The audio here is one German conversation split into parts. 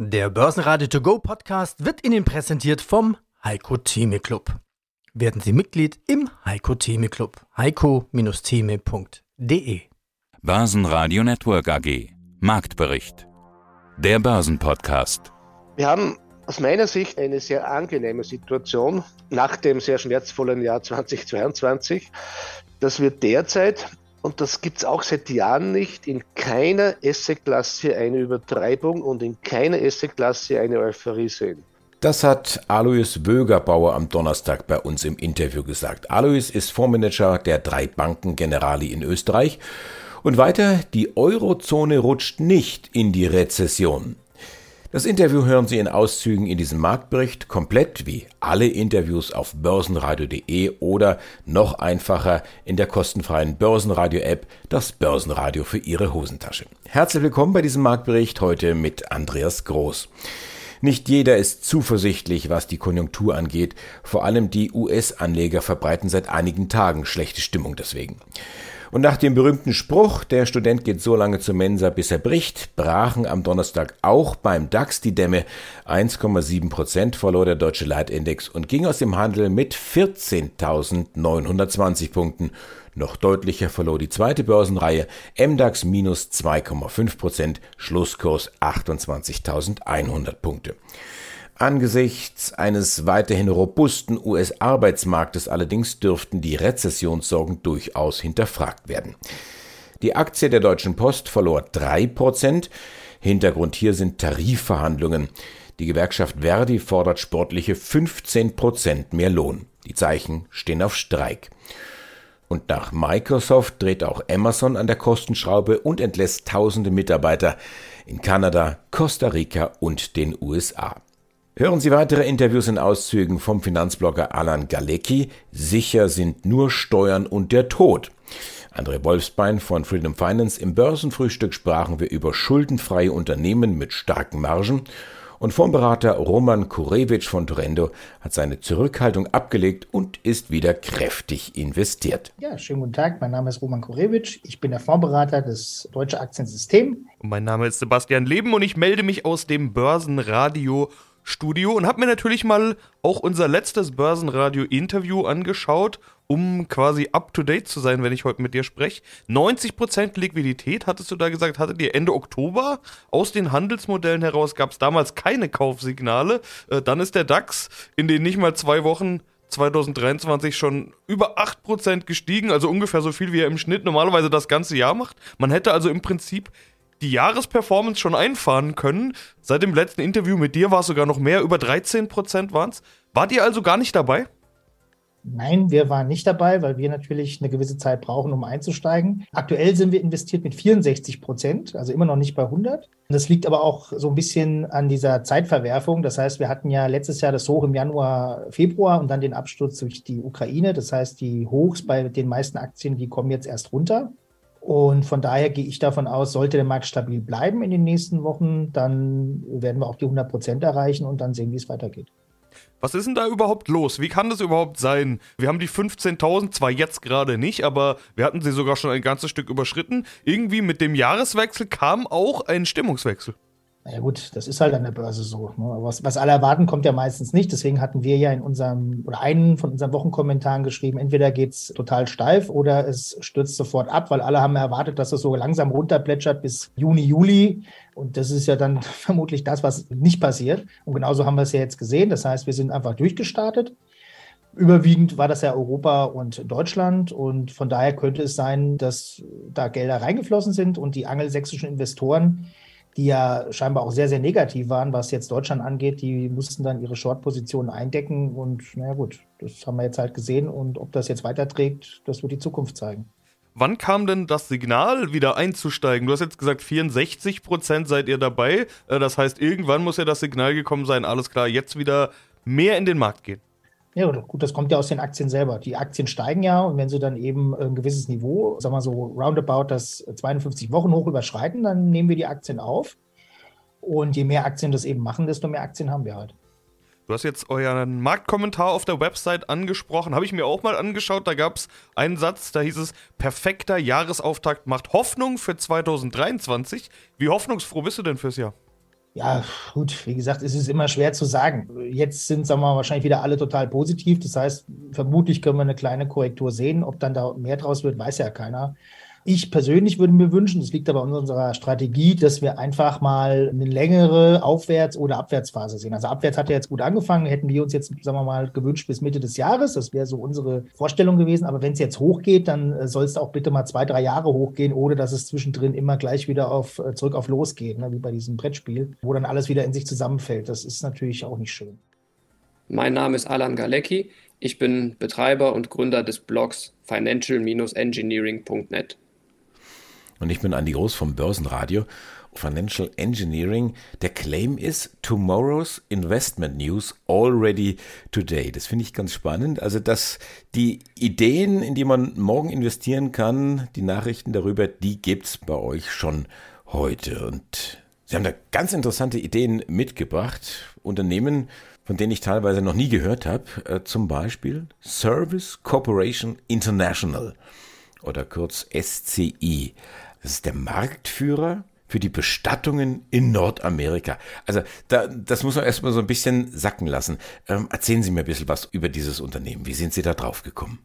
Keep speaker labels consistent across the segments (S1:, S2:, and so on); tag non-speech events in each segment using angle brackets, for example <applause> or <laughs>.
S1: Der Börsenradio To Go Podcast wird Ihnen präsentiert vom Heiko Theme Club. Werden Sie Mitglied im Heiko Theme Club. heiko-theme.de
S2: Börsenradio Network AG Marktbericht Der Börsenpodcast
S3: Wir haben aus meiner Sicht eine sehr angenehme Situation nach dem sehr schmerzvollen Jahr 2022, dass wir derzeit und das gibt es auch seit Jahren nicht, in keiner Assetklasse eine Übertreibung und in keiner Assetklasse eine Euphorie sehen.
S4: Das hat Alois Bögerbauer am Donnerstag bei uns im Interview gesagt. Alois ist Fondsmanager der drei Banken Generali in Österreich. Und weiter, die Eurozone rutscht nicht in die Rezession. Das Interview hören Sie in Auszügen in diesem Marktbericht komplett wie alle Interviews auf börsenradio.de oder noch einfacher in der kostenfreien Börsenradio-App, das Börsenradio für Ihre Hosentasche. Herzlich willkommen bei diesem Marktbericht heute mit Andreas Groß. Nicht jeder ist zuversichtlich, was die Konjunktur angeht. Vor allem die US-Anleger verbreiten seit einigen Tagen schlechte Stimmung deswegen. Und nach dem berühmten Spruch, der Student geht so lange zur Mensa, bis er bricht, brachen am Donnerstag auch beim DAX die Dämme. 1,7 Prozent verlor der deutsche Leitindex und ging aus dem Handel mit 14.920 Punkten. Noch deutlicher verlor die zweite Börsenreihe, MDAX minus 2,5 Prozent, Schlusskurs 28.100 Punkte. Angesichts eines weiterhin robusten US-Arbeitsmarktes allerdings dürften die Rezessionssorgen durchaus hinterfragt werden. Die Aktie der Deutschen Post verlor drei Prozent. Hintergrund hier sind Tarifverhandlungen. Die Gewerkschaft Verdi fordert sportliche 15 Prozent mehr Lohn. Die Zeichen stehen auf Streik. Und nach Microsoft dreht auch Amazon an der Kostenschraube und entlässt tausende Mitarbeiter in Kanada, Costa Rica und den USA. Hören Sie weitere Interviews in Auszügen vom Finanzblogger Alan Galecki. Sicher sind nur Steuern und der Tod. André Wolfsbein von Freedom Finance im Börsenfrühstück sprachen wir über schuldenfreie Unternehmen mit starken Margen und Fondsberater Roman Kurewitsch von Torendo hat seine Zurückhaltung abgelegt und ist wieder kräftig investiert.
S5: Ja, schönen guten Tag. Mein Name ist Roman Kurewitsch. Ich bin der Fondsberater des Deutsche Aktiensystem.
S6: mein Name ist Sebastian Leben und ich melde mich aus dem Börsenradio Studio und habe mir natürlich mal auch unser letztes Börsenradio-Interview angeschaut, um quasi up-to-date zu sein, wenn ich heute mit dir spreche. 90% Liquidität, hattest du da gesagt, hattet ihr Ende Oktober. Aus den Handelsmodellen heraus gab es damals keine Kaufsignale. Äh, dann ist der DAX in den nicht mal zwei Wochen 2023 schon über 8% gestiegen, also ungefähr so viel, wie er im Schnitt normalerweise das ganze Jahr macht. Man hätte also im Prinzip die Jahresperformance schon einfahren können. Seit dem letzten Interview mit dir war es sogar noch mehr, über 13% waren es. Wart ihr also gar nicht dabei?
S5: Nein, wir waren nicht dabei, weil wir natürlich eine gewisse Zeit brauchen, um einzusteigen. Aktuell sind wir investiert mit 64 Prozent, also immer noch nicht bei 100. Das liegt aber auch so ein bisschen an dieser Zeitverwerfung. Das heißt, wir hatten ja letztes Jahr das Hoch im Januar, Februar und dann den Absturz durch die Ukraine. Das heißt, die Hochs bei den meisten Aktien, die kommen jetzt erst runter. Und von daher gehe ich davon aus, sollte der Markt stabil bleiben in den nächsten Wochen, dann werden wir auch die 100 Prozent erreichen und dann sehen, wie es weitergeht.
S6: Was ist denn da überhaupt los? Wie kann das überhaupt sein? Wir haben die 15.000, zwar jetzt gerade nicht, aber wir hatten sie sogar schon ein ganzes Stück überschritten. Irgendwie mit dem Jahreswechsel kam auch ein Stimmungswechsel.
S5: Ja gut, das ist halt an der Börse so. Ne? Was, was alle erwarten, kommt ja meistens nicht. Deswegen hatten wir ja in unserem oder einen von unseren Wochenkommentaren geschrieben, entweder geht es total steif oder es stürzt sofort ab, weil alle haben erwartet, dass es so langsam runterplätschert bis Juni, Juli. Und das ist ja dann <laughs> vermutlich das, was nicht passiert. Und genauso haben wir es ja jetzt gesehen. Das heißt, wir sind einfach durchgestartet. Überwiegend war das ja Europa und Deutschland und von daher könnte es sein, dass da Gelder reingeflossen sind und die angelsächsischen Investoren die ja scheinbar auch sehr, sehr negativ waren, was jetzt Deutschland angeht. Die mussten dann ihre Short-Positionen eindecken und naja gut, das haben wir jetzt halt gesehen und ob das jetzt weiterträgt, das wird die Zukunft zeigen.
S6: Wann kam denn das Signal, wieder einzusteigen? Du hast jetzt gesagt, 64 Prozent seid ihr dabei. Äh, das heißt, irgendwann muss ja das Signal gekommen sein, alles klar, jetzt wieder mehr in den Markt gehen.
S5: Ja, gut, das kommt ja aus den Aktien selber. Die Aktien steigen ja und wenn sie dann eben ein gewisses Niveau, sagen wir so roundabout das 52 Wochen hoch überschreiten, dann nehmen wir die Aktien auf. Und je mehr Aktien das eben machen, desto mehr Aktien haben wir halt.
S6: Du hast jetzt euren Marktkommentar auf der Website angesprochen, habe ich mir auch mal angeschaut. Da gab es einen Satz, da hieß es: Perfekter Jahresauftakt macht Hoffnung für 2023. Wie hoffnungsfroh bist du denn fürs Jahr?
S5: Ja, gut, wie gesagt, es ist immer schwer zu sagen. Jetzt sind, sagen wir mal, wahrscheinlich wieder alle total positiv. Das heißt, vermutlich können wir eine kleine Korrektur sehen. Ob dann da mehr draus wird, weiß ja keiner. Ich persönlich würde mir wünschen, das liegt aber in unserer Strategie, dass wir einfach mal eine längere Aufwärts- oder Abwärtsphase sehen. Also abwärts hat ja jetzt gut angefangen, hätten wir uns jetzt, sagen wir mal, gewünscht bis Mitte des Jahres. Das wäre so unsere Vorstellung gewesen. Aber wenn es jetzt hochgeht, dann äh, soll es auch bitte mal zwei, drei Jahre hochgehen, ohne dass es zwischendrin immer gleich wieder auf, äh, zurück auf losgeht, ne, wie bei diesem Brettspiel, wo dann alles wieder in sich zusammenfällt. Das ist natürlich auch nicht schön.
S7: Mein Name ist Alan Galecki. Ich bin Betreiber und Gründer des Blogs financial-engineering.net.
S4: Und ich bin Andi Groß vom Börsenradio. Financial Engineering. Der Claim ist Tomorrow's Investment News already today. Das finde ich ganz spannend. Also, dass die Ideen, in die man morgen investieren kann, die Nachrichten darüber, die gibt es bei euch schon heute. Und Sie haben da ganz interessante Ideen mitgebracht. Unternehmen, von denen ich teilweise noch nie gehört habe. Äh, zum Beispiel Service Corporation International oder kurz SCI. Das ist der Marktführer für die Bestattungen in Nordamerika. Also da, das muss man erstmal so ein bisschen sacken lassen. Ähm, erzählen Sie mir ein bisschen was über dieses Unternehmen. Wie sind Sie da drauf gekommen?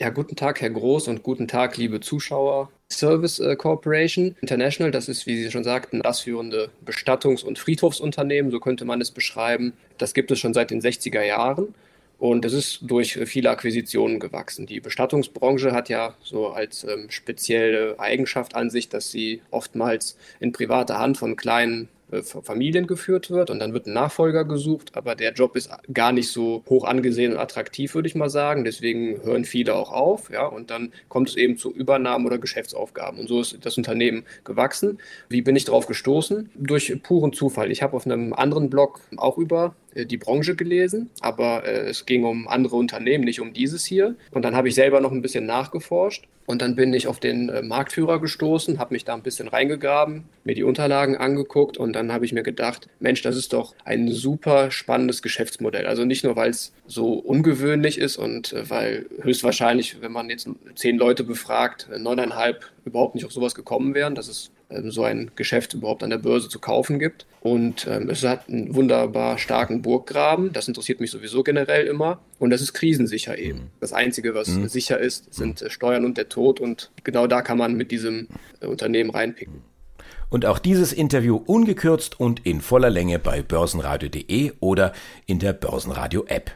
S7: Ja, guten Tag, Herr Groß, und guten Tag, liebe Zuschauer. Service äh, Corporation International, das ist, wie Sie schon sagten, das führende Bestattungs- und Friedhofsunternehmen, so könnte man es beschreiben. Das gibt es schon seit den 60er Jahren. Und es ist durch viele Akquisitionen gewachsen. Die Bestattungsbranche hat ja so als ähm, spezielle Eigenschaft an sich, dass sie oftmals in privater Hand von kleinen Familien geführt wird und dann wird ein Nachfolger gesucht, aber der Job ist gar nicht so hoch angesehen und attraktiv, würde ich mal sagen. Deswegen hören viele auch auf, ja, und dann kommt es eben zu Übernahmen oder Geschäftsaufgaben. Und so ist das Unternehmen gewachsen. Wie bin ich darauf gestoßen? Durch puren Zufall. Ich habe auf einem anderen Blog auch über äh, die Branche gelesen, aber äh, es ging um andere Unternehmen, nicht um dieses hier. Und dann habe ich selber noch ein bisschen nachgeforscht und dann bin ich auf den äh, Marktführer gestoßen, habe mich da ein bisschen reingegraben, mir die Unterlagen angeguckt und dann habe ich mir gedacht, Mensch, das ist doch ein super spannendes Geschäftsmodell. Also nicht nur, weil es so ungewöhnlich ist und äh, weil höchstwahrscheinlich, wenn man jetzt zehn Leute befragt, neuneinhalb überhaupt nicht auf sowas gekommen wären, dass es ähm, so ein Geschäft überhaupt an der Börse zu kaufen gibt. Und ähm, es hat einen wunderbar starken Burggraben. Das interessiert mich sowieso generell immer. Und das ist krisensicher eben. Mhm. Das Einzige, was mhm. sicher ist, sind äh, Steuern und der Tod. Und genau da kann man mit diesem äh, Unternehmen reinpicken.
S4: Und auch dieses Interview ungekürzt und in voller Länge bei börsenradio.de oder in der Börsenradio-App.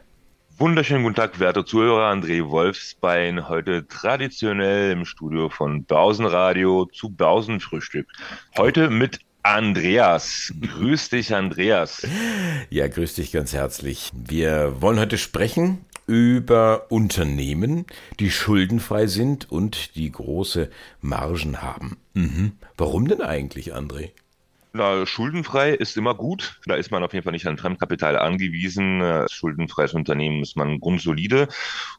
S8: Wunderschönen guten Tag, werte Zuhörer. André Wolfsbein, heute traditionell im Studio von Börsenradio zu Börsenfrühstück. Heute mit Andreas. Grüß dich, Andreas.
S4: Ja, grüß dich ganz herzlich. Wir wollen heute sprechen über Unternehmen, die schuldenfrei sind und die große Margen haben. Mhm. Warum denn eigentlich, André?
S8: Na, schuldenfrei ist immer gut. Da ist man auf jeden Fall nicht an Fremdkapital angewiesen. Als schuldenfreies Unternehmen ist man grundsolide.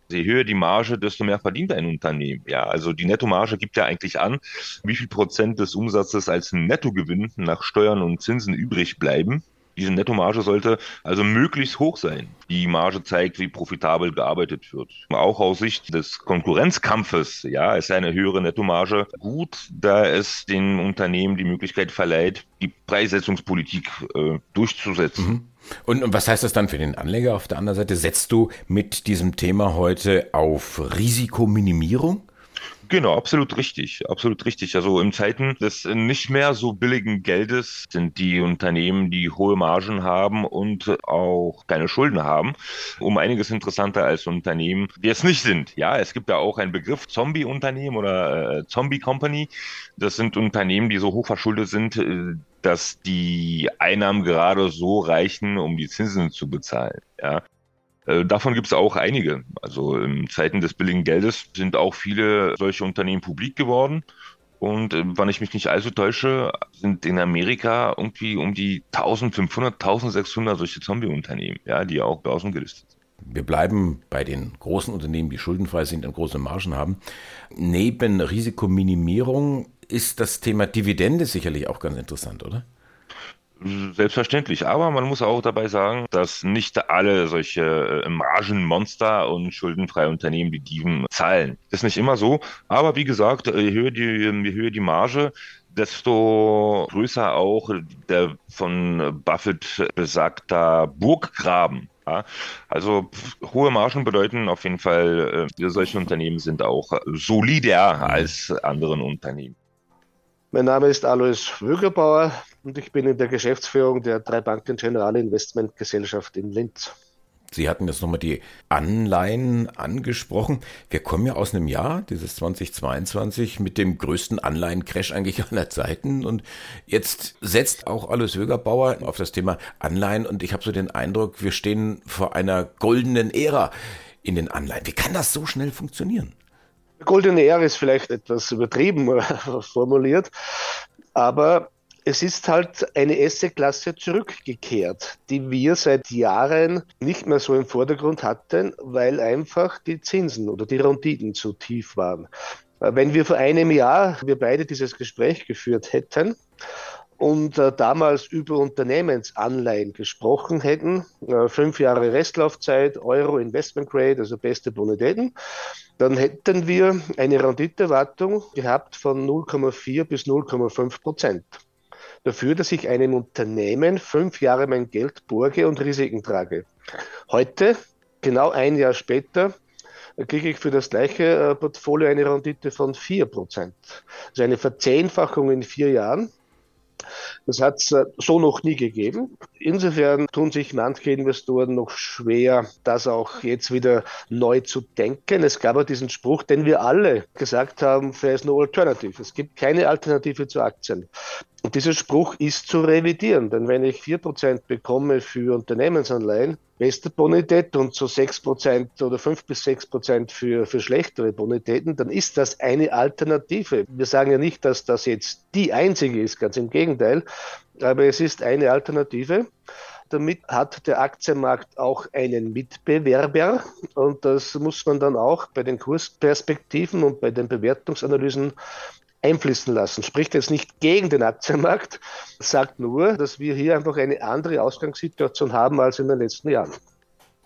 S8: Je höher die Marge, desto mehr verdient ein Unternehmen. Ja, also die Nettomarge gibt ja eigentlich an, wie viel Prozent des Umsatzes als Nettogewinn nach Steuern und Zinsen übrig bleiben. Diese Nettomarge sollte also möglichst hoch sein. Die Marge zeigt, wie profitabel gearbeitet wird. Auch aus Sicht des Konkurrenzkampfes, ja, ist eine höhere Nettomarge gut, da es den Unternehmen die Möglichkeit verleiht, die Preissetzungspolitik äh, durchzusetzen. Mhm.
S4: Und, und was heißt das dann für den Anleger auf der anderen Seite? Setzt du mit diesem Thema heute auf Risikominimierung?
S8: Genau, absolut richtig, absolut richtig. Also in Zeiten des nicht mehr so billigen Geldes sind die Unternehmen, die hohe Margen haben und auch keine Schulden haben, um einiges interessanter als Unternehmen, die es nicht sind. Ja, es gibt ja auch einen Begriff Zombie-Unternehmen oder äh, Zombie-Company. Das sind Unternehmen, die so hoch verschuldet sind, äh, dass die Einnahmen gerade so reichen, um die Zinsen zu bezahlen. Ja. Äh, davon gibt es auch einige. Also in Zeiten des billigen Geldes sind auch viele solche Unternehmen publik geworden. Und äh, wenn ich mich nicht allzu täusche, sind in Amerika irgendwie um die 1500, 1600 solche Zombie-Unternehmen, ja, die auch börsengelistet sind.
S4: Wir bleiben bei den großen Unternehmen, die schuldenfrei sind und große Margen haben. Neben Risikominimierung ist das Thema Dividende sicherlich auch ganz interessant, oder?
S8: Selbstverständlich, aber man muss auch dabei sagen, dass nicht alle solche äh, Margenmonster und schuldenfreie Unternehmen die Diven zahlen. Ist nicht immer so, aber wie gesagt, je höher die, je höher die Marge, desto größer auch der von Buffett besagter Burggraben. Ja, also hohe Margen bedeuten auf jeden Fall, äh, solche Unternehmen sind auch solider als anderen Unternehmen.
S3: Mein Name ist Alois Wögerbauer und ich bin in der Geschäftsführung der Drei Banken Generale Investment Gesellschaft in Linz.
S4: Sie hatten jetzt nochmal die Anleihen angesprochen. Wir kommen ja aus einem Jahr, dieses 2022, mit dem größten Anleihencrash eigentlich aller Zeiten. Und jetzt setzt auch Alois Wögerbauer auf das Thema Anleihen. Und ich habe so den Eindruck, wir stehen vor einer goldenen Ära in den Anleihen. Wie kann das so schnell funktionieren?
S3: Goldene Ära ist vielleicht etwas übertrieben <laughs> formuliert, aber es ist halt eine Asset-Klasse zurückgekehrt, die wir seit Jahren nicht mehr so im Vordergrund hatten, weil einfach die Zinsen oder die Renditen zu tief waren. Wenn wir vor einem Jahr, wir beide dieses Gespräch geführt hätten, und äh, damals über Unternehmensanleihen gesprochen hätten, äh, fünf Jahre Restlaufzeit, Euro Investment Grade, also beste Bonitäten, dann hätten wir eine Renditeerwartung gehabt von 0,4 bis 0,5 Prozent dafür, dass ich einem Unternehmen fünf Jahre mein Geld borge und Risiken trage. Heute, genau ein Jahr später, kriege ich für das gleiche äh, Portfolio eine Rendite von 4%. Also eine Verzehnfachung in vier Jahren. Das hat es äh, so noch nie gegeben. Insofern tun sich manche Investoren noch schwer, das auch jetzt wieder neu zu denken. Es gab auch diesen Spruch, den wir alle gesagt haben, there is no alternative. Es gibt keine Alternative zu Aktien. Und dieser Spruch ist zu revidieren, denn wenn ich 4% bekomme für Unternehmensanleihen, beste Bonität und so 6% oder 5 bis 6% für, für schlechtere Bonitäten, dann ist das eine Alternative. Wir sagen ja nicht, dass das jetzt die einzige ist, ganz im Gegenteil, aber es ist eine Alternative. Damit hat der Aktienmarkt auch einen Mitbewerber und das muss man dann auch bei den Kursperspektiven und bei den Bewertungsanalysen einfließen lassen. Spricht jetzt nicht gegen den Aktienmarkt, sagt nur, dass wir hier einfach eine andere Ausgangssituation haben als in den letzten Jahren.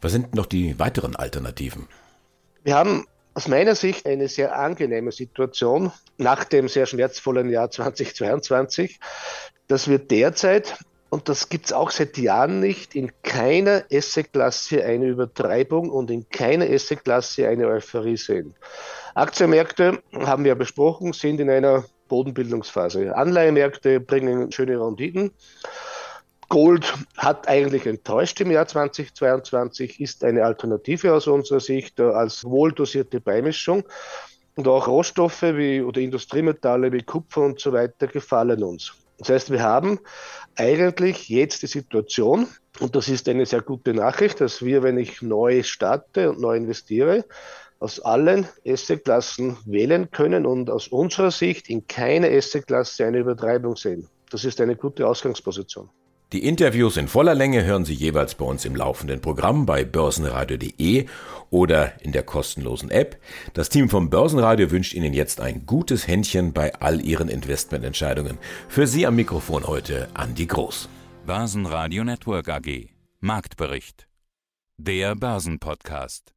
S4: Was sind noch die weiteren Alternativen?
S3: Wir haben aus meiner Sicht eine sehr angenehme Situation nach dem sehr schmerzvollen Jahr 2022, dass wir derzeit und das gibt es auch seit Jahren nicht, in keiner Assetklasse eine Übertreibung und in keiner Assetklasse eine Euphorie sehen. Aktienmärkte, haben wir besprochen, sind in einer Bodenbildungsphase. Anleihemärkte bringen schöne Renditen. Gold hat eigentlich enttäuscht im Jahr 2022, ist eine Alternative aus unserer Sicht als wohldosierte Beimischung. Und auch Rohstoffe wie, oder Industriemetalle wie Kupfer und so weiter gefallen uns. Das heißt, wir haben eigentlich jetzt die Situation, und das ist eine sehr gute Nachricht, dass wir, wenn ich neu starte und neu investiere, aus allen Assetklassen wählen können und aus unserer Sicht in keiner Assetklasse eine Übertreibung sehen. Das ist eine gute Ausgangsposition.
S4: Die Interviews in voller Länge hören Sie jeweils bei uns im laufenden Programm bei börsenradio.de oder in der kostenlosen App. Das Team vom Börsenradio wünscht Ihnen jetzt ein gutes Händchen bei all Ihren Investmententscheidungen. Für Sie am Mikrofon heute Andi Groß.
S2: Börsenradio Network AG. Marktbericht. Der Börsenpodcast.